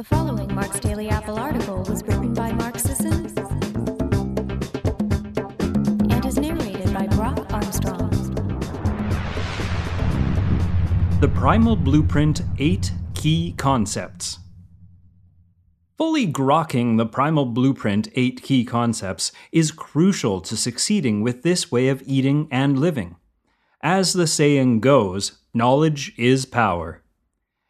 The following Mark's Daily Apple article was written by Mark Sisson and is narrated by Brock Armstrong. The Primal Blueprint 8 Key Concepts. Fully grokking the Primal Blueprint 8 Key Concepts is crucial to succeeding with this way of eating and living. As the saying goes, knowledge is power.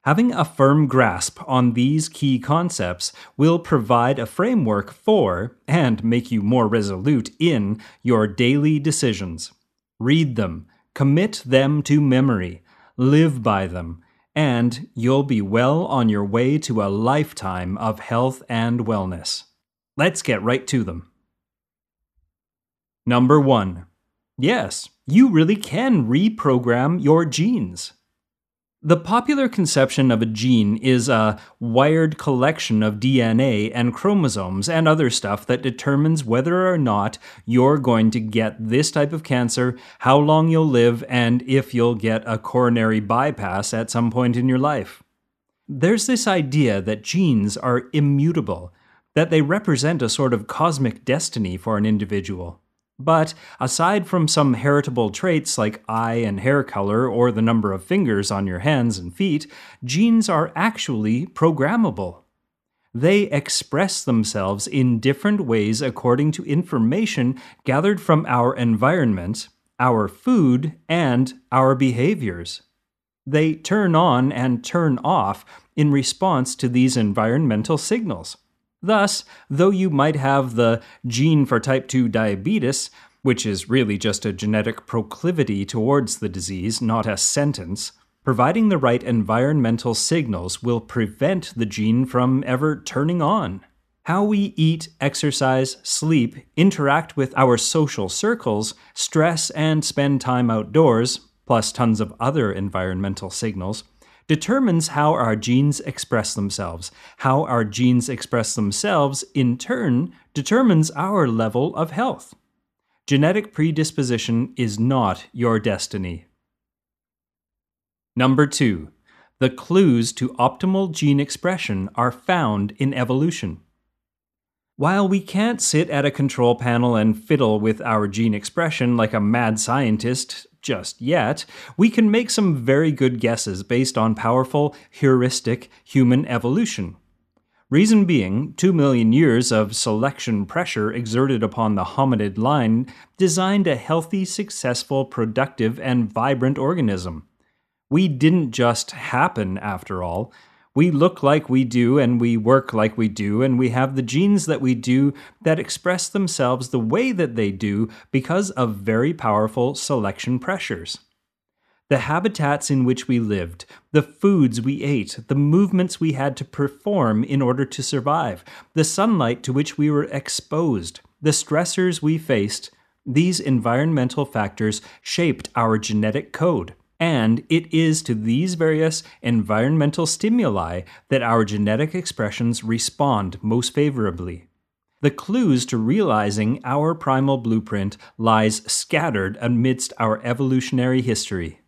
Having a firm grasp on these key concepts will provide a framework for, and make you more resolute in, your daily decisions. Read them, commit them to memory, live by them, and you'll be well on your way to a lifetime of health and wellness. Let's get right to them. Number one. Yes, you really can reprogram your genes. The popular conception of a gene is a wired collection of DNA and chromosomes and other stuff that determines whether or not you're going to get this type of cancer, how long you'll live, and if you'll get a coronary bypass at some point in your life. There's this idea that genes are immutable, that they represent a sort of cosmic destiny for an individual. But aside from some heritable traits like eye and hair color or the number of fingers on your hands and feet, genes are actually programmable. They express themselves in different ways according to information gathered from our environment, our food, and our behaviors. They turn on and turn off in response to these environmental signals. Thus, though you might have the gene for type 2 diabetes, which is really just a genetic proclivity towards the disease, not a sentence, providing the right environmental signals will prevent the gene from ever turning on. How we eat, exercise, sleep, interact with our social circles, stress, and spend time outdoors, plus tons of other environmental signals, determines how our genes express themselves. How our genes express themselves, in turn, determines our level of health. Genetic predisposition is not your destiny. Number two, the clues to optimal gene expression are found in evolution. While we can't sit at a control panel and fiddle with our gene expression like a mad scientist just yet, we can make some very good guesses based on powerful, heuristic human evolution. Reason being, two million years of selection pressure exerted upon the hominid line designed a healthy, successful, productive, and vibrant organism. We didn't just happen, after all. We look like we do, and we work like we do, and we have the genes that we do that express themselves the way that they do because of very powerful selection pressures. The habitats in which we lived, the foods we ate, the movements we had to perform in order to survive, the sunlight to which we were exposed, the stressors we faced, these environmental factors shaped our genetic code. And it is to these various environmental stimuli that our genetic expressions respond most favorably. The clues to realizing our primal blueprint lies scattered amidst our evolutionary history.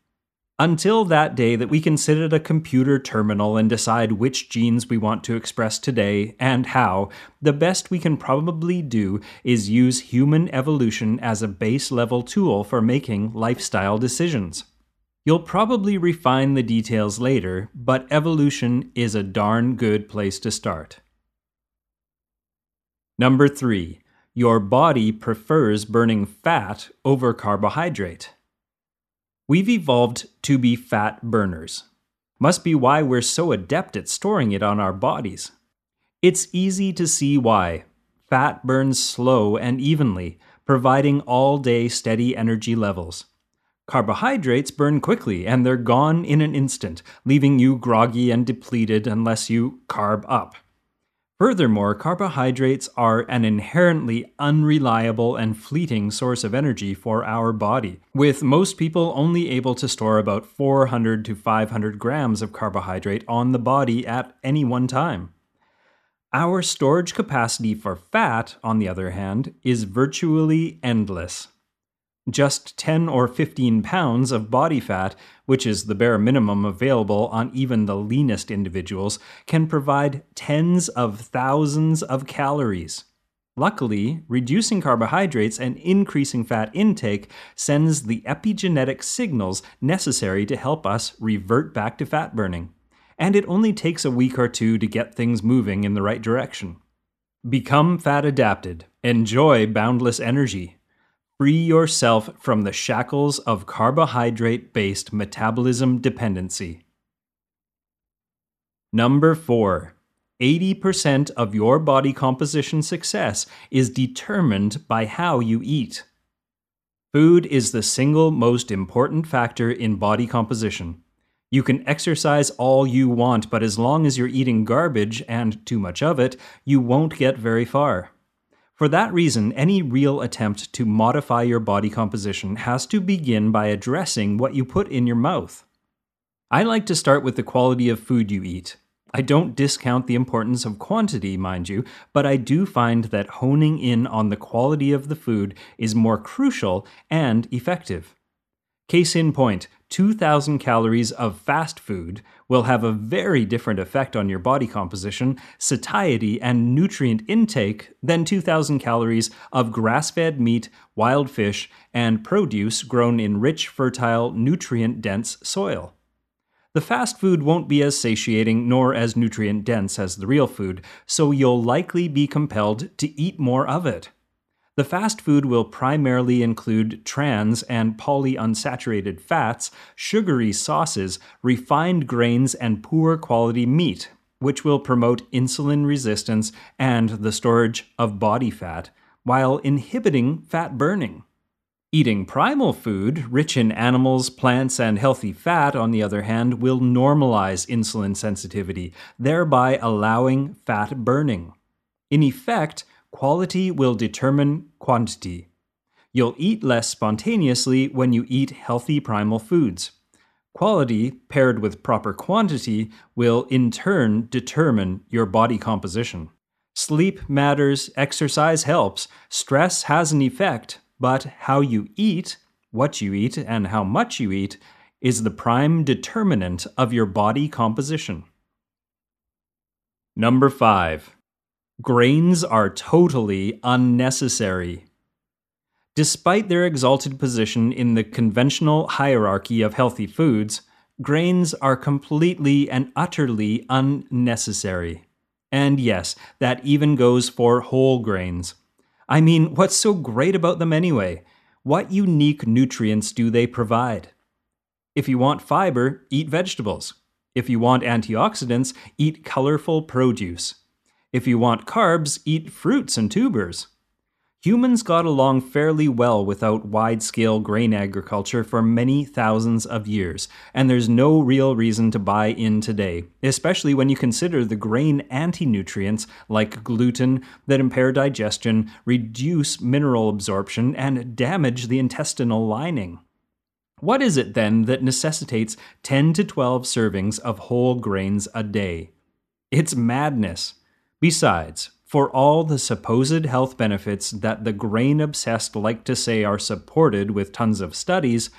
Until that day that we can sit at a computer terminal and decide which genes we want to express today and how, the best we can probably do is use human evolution as a base level tool for making lifestyle decisions. You'll probably refine the details later, but evolution is a darn good place to start. Number three, your body prefers burning fat over carbohydrate. We've evolved to be fat burners. Must be why we're so adept at storing it on our bodies. It's easy to see why. Fat burns slow and evenly, providing all day steady energy levels. Carbohydrates burn quickly and they're gone in an instant, leaving you groggy and depleted unless you carb up. Furthermore, carbohydrates are an inherently unreliable and fleeting source of energy for our body, with most people only able to store about 400 to 500 grams of carbohydrate on the body at any one time. Our storage capacity for fat, on the other hand, is virtually endless. Just 10 or 15 pounds of body fat, which is the bare minimum available on even the leanest individuals, can provide tens of thousands of calories. Luckily, reducing carbohydrates and increasing fat intake sends the epigenetic signals necessary to help us revert back to fat burning. And it only takes a week or two to get things moving in the right direction. Become fat adapted. Enjoy boundless energy. Free yourself from the shackles of carbohydrate based metabolism dependency. Number 4. 80% of your body composition success is determined by how you eat. Food is the single most important factor in body composition. You can exercise all you want, but as long as you're eating garbage and too much of it, you won't get very far. For that reason, any real attempt to modify your body composition has to begin by addressing what you put in your mouth. I like to start with the quality of food you eat. I don't discount the importance of quantity, mind you, but I do find that honing in on the quality of the food is more crucial and effective. Case in point, 2,000 calories of fast food will have a very different effect on your body composition, satiety, and nutrient intake than 2,000 calories of grass fed meat, wild fish, and produce grown in rich, fertile, nutrient dense soil. The fast food won't be as satiating nor as nutrient dense as the real food, so you'll likely be compelled to eat more of it. The fast food will primarily include trans and polyunsaturated fats, sugary sauces, refined grains, and poor quality meat, which will promote insulin resistance and the storage of body fat, while inhibiting fat burning. Eating primal food, rich in animals, plants, and healthy fat, on the other hand, will normalize insulin sensitivity, thereby allowing fat burning. In effect, quality will determine quantity. You'll eat less spontaneously when you eat healthy primal foods. Quality, paired with proper quantity, will in turn determine your body composition. Sleep matters, exercise helps, stress has an effect, but how you eat, what you eat, and how much you eat is the prime determinant of your body composition. Number 5. Grains are totally unnecessary. Despite their exalted position in the conventional hierarchy of healthy foods, grains are completely and utterly unnecessary. And yes, that even goes for whole grains. I mean, what's so great about them anyway? What unique nutrients do they provide? If you want fiber, eat vegetables. If you want antioxidants, eat colorful produce. If you want carbs, eat fruits and tubers. Humans got along fairly well without wide scale grain agriculture for many thousands of years, and there's no real reason to buy in today, especially when you consider the grain anti nutrients like gluten that impair digestion, reduce mineral absorption, and damage the intestinal lining. What is it then that necessitates 10 to 12 servings of whole grains a day? It's madness. Besides, for all the supposed health benefits that the grain obsessed like to say are supported with tons of studies,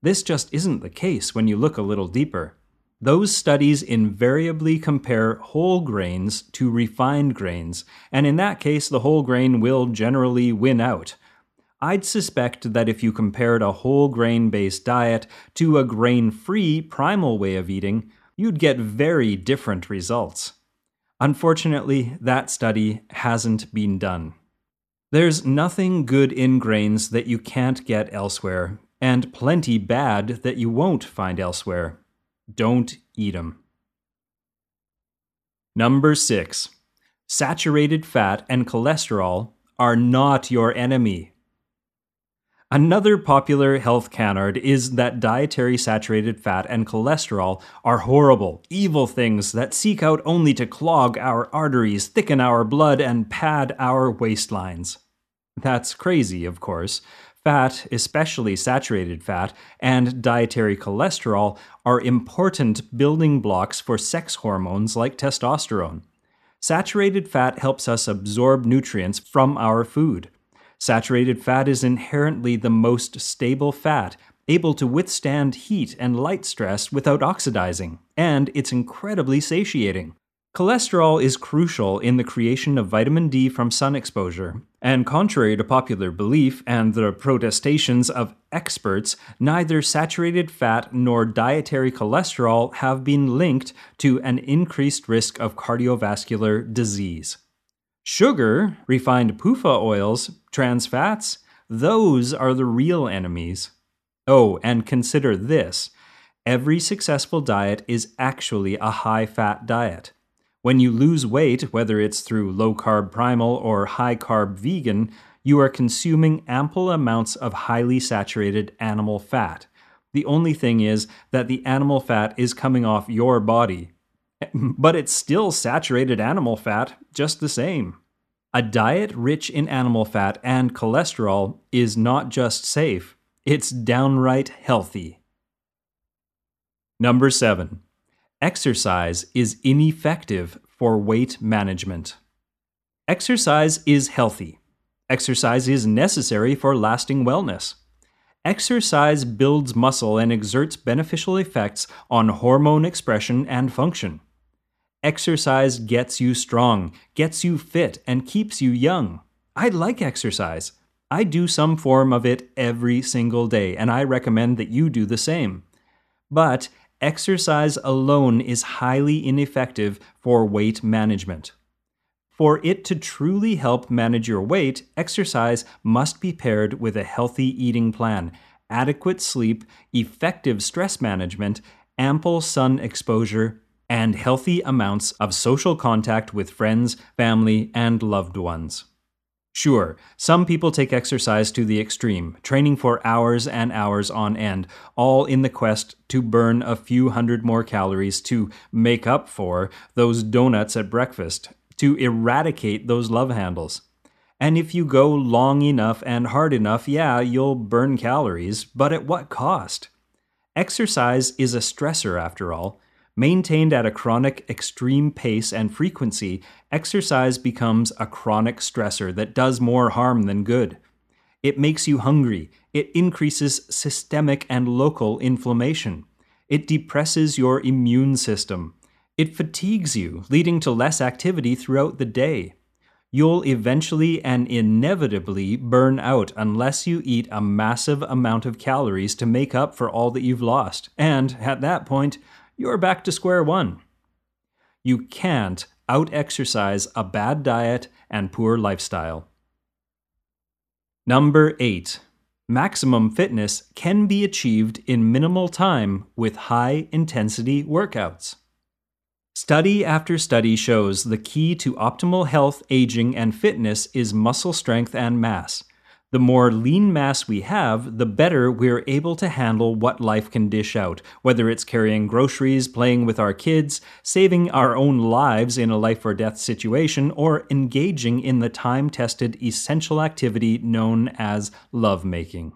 this just isn't the case when you look a little deeper. Those studies invariably compare whole grains to refined grains, and in that case, the whole grain will generally win out. I'd suspect that if you compared a whole grain based diet to a grain free primal way of eating, you'd get very different results. Unfortunately, that study hasn't been done. There's nothing good in grains that you can't get elsewhere, and plenty bad that you won't find elsewhere. Don't eat them. Number 6. Saturated fat and cholesterol are not your enemy. Another popular health canard is that dietary saturated fat and cholesterol are horrible, evil things that seek out only to clog our arteries, thicken our blood, and pad our waistlines. That's crazy, of course. Fat, especially saturated fat, and dietary cholesterol are important building blocks for sex hormones like testosterone. Saturated fat helps us absorb nutrients from our food. Saturated fat is inherently the most stable fat, able to withstand heat and light stress without oxidizing, and it's incredibly satiating. Cholesterol is crucial in the creation of vitamin D from sun exposure, and contrary to popular belief and the protestations of experts, neither saturated fat nor dietary cholesterol have been linked to an increased risk of cardiovascular disease. Sugar, refined PUFA oils, trans fats, those are the real enemies. Oh, and consider this every successful diet is actually a high fat diet. When you lose weight, whether it's through low carb primal or high carb vegan, you are consuming ample amounts of highly saturated animal fat. The only thing is that the animal fat is coming off your body. But it's still saturated animal fat, just the same. A diet rich in animal fat and cholesterol is not just safe, it's downright healthy. Number 7. Exercise is ineffective for weight management. Exercise is healthy. Exercise is necessary for lasting wellness. Exercise builds muscle and exerts beneficial effects on hormone expression and function. Exercise gets you strong, gets you fit, and keeps you young. I like exercise. I do some form of it every single day, and I recommend that you do the same. But exercise alone is highly ineffective for weight management. For it to truly help manage your weight, exercise must be paired with a healthy eating plan, adequate sleep, effective stress management, ample sun exposure, and healthy amounts of social contact with friends, family, and loved ones. Sure, some people take exercise to the extreme, training for hours and hours on end, all in the quest to burn a few hundred more calories to make up for those donuts at breakfast, to eradicate those love handles. And if you go long enough and hard enough, yeah, you'll burn calories, but at what cost? Exercise is a stressor, after all, Maintained at a chronic extreme pace and frequency, exercise becomes a chronic stressor that does more harm than good. It makes you hungry. It increases systemic and local inflammation. It depresses your immune system. It fatigues you, leading to less activity throughout the day. You'll eventually and inevitably burn out unless you eat a massive amount of calories to make up for all that you've lost. And at that point, you're back to square one. You can't out exercise a bad diet and poor lifestyle. Number 8. Maximum fitness can be achieved in minimal time with high intensity workouts. Study after study shows the key to optimal health, aging, and fitness is muscle strength and mass. The more lean mass we have, the better we're able to handle what life can dish out, whether it's carrying groceries, playing with our kids, saving our own lives in a life or death situation, or engaging in the time tested essential activity known as lovemaking.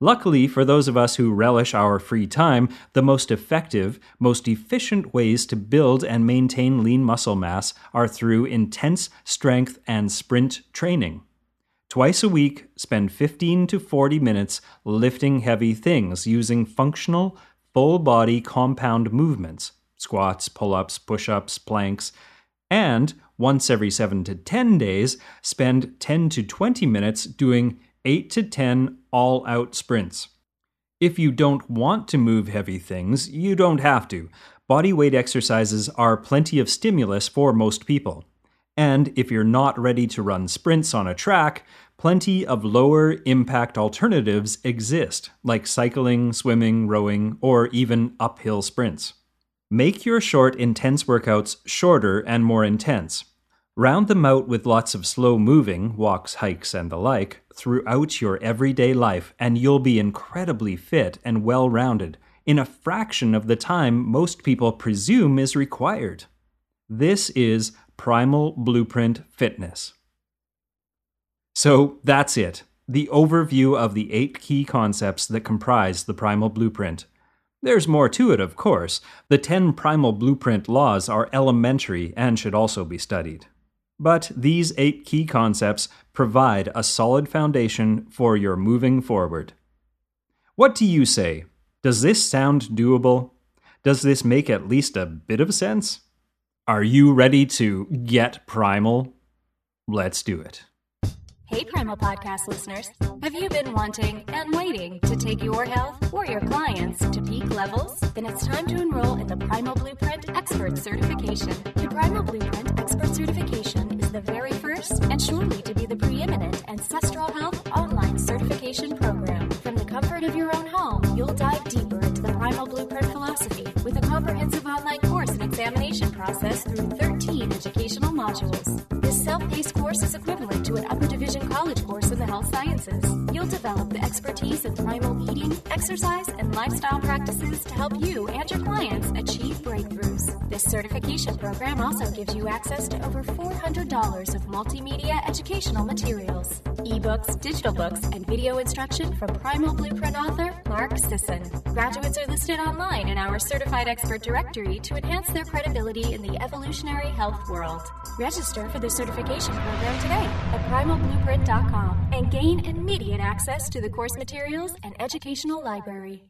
Luckily, for those of us who relish our free time, the most effective, most efficient ways to build and maintain lean muscle mass are through intense strength and sprint training. Twice a week, spend 15 to 40 minutes lifting heavy things using functional, full body compound movements squats, pull ups, push ups, planks. And once every 7 to 10 days, spend 10 to 20 minutes doing 8 to 10 all out sprints. If you don't want to move heavy things, you don't have to. Body weight exercises are plenty of stimulus for most people. And if you're not ready to run sprints on a track, plenty of lower impact alternatives exist, like cycling, swimming, rowing, or even uphill sprints. Make your short, intense workouts shorter and more intense. Round them out with lots of slow moving, walks, hikes, and the like, throughout your everyday life, and you'll be incredibly fit and well rounded in a fraction of the time most people presume is required. This is Primal Blueprint Fitness. So that's it the overview of the eight key concepts that comprise the Primal Blueprint. There's more to it, of course. The 10 Primal Blueprint laws are elementary and should also be studied. But these eight key concepts provide a solid foundation for your moving forward. What do you say? Does this sound doable? Does this make at least a bit of sense? Are you ready to get primal? Let's do it. Hey, Primal Podcast listeners. Have you been wanting and waiting to take your health or your clients to peak levels? Then it's time to enroll in the Primal Blueprint Expert Certification. The Primal Blueprint Expert Certification is the very first and surely sciences. You'll develop the expertise in primal eating, exercise, and lifestyle practices to help you and your clients achieve breakthroughs. This certification program also gives you access to over $400 of multimedia educational materials, ebooks, digital books, and video instruction from Primal Blueprint author Mark Sisson. Graduates are listed online in our certified expert directory to enhance their credibility in the evolutionary health world. Register for the certification program today at primalblueprint.com and gain immediate access to the course materials and educational library.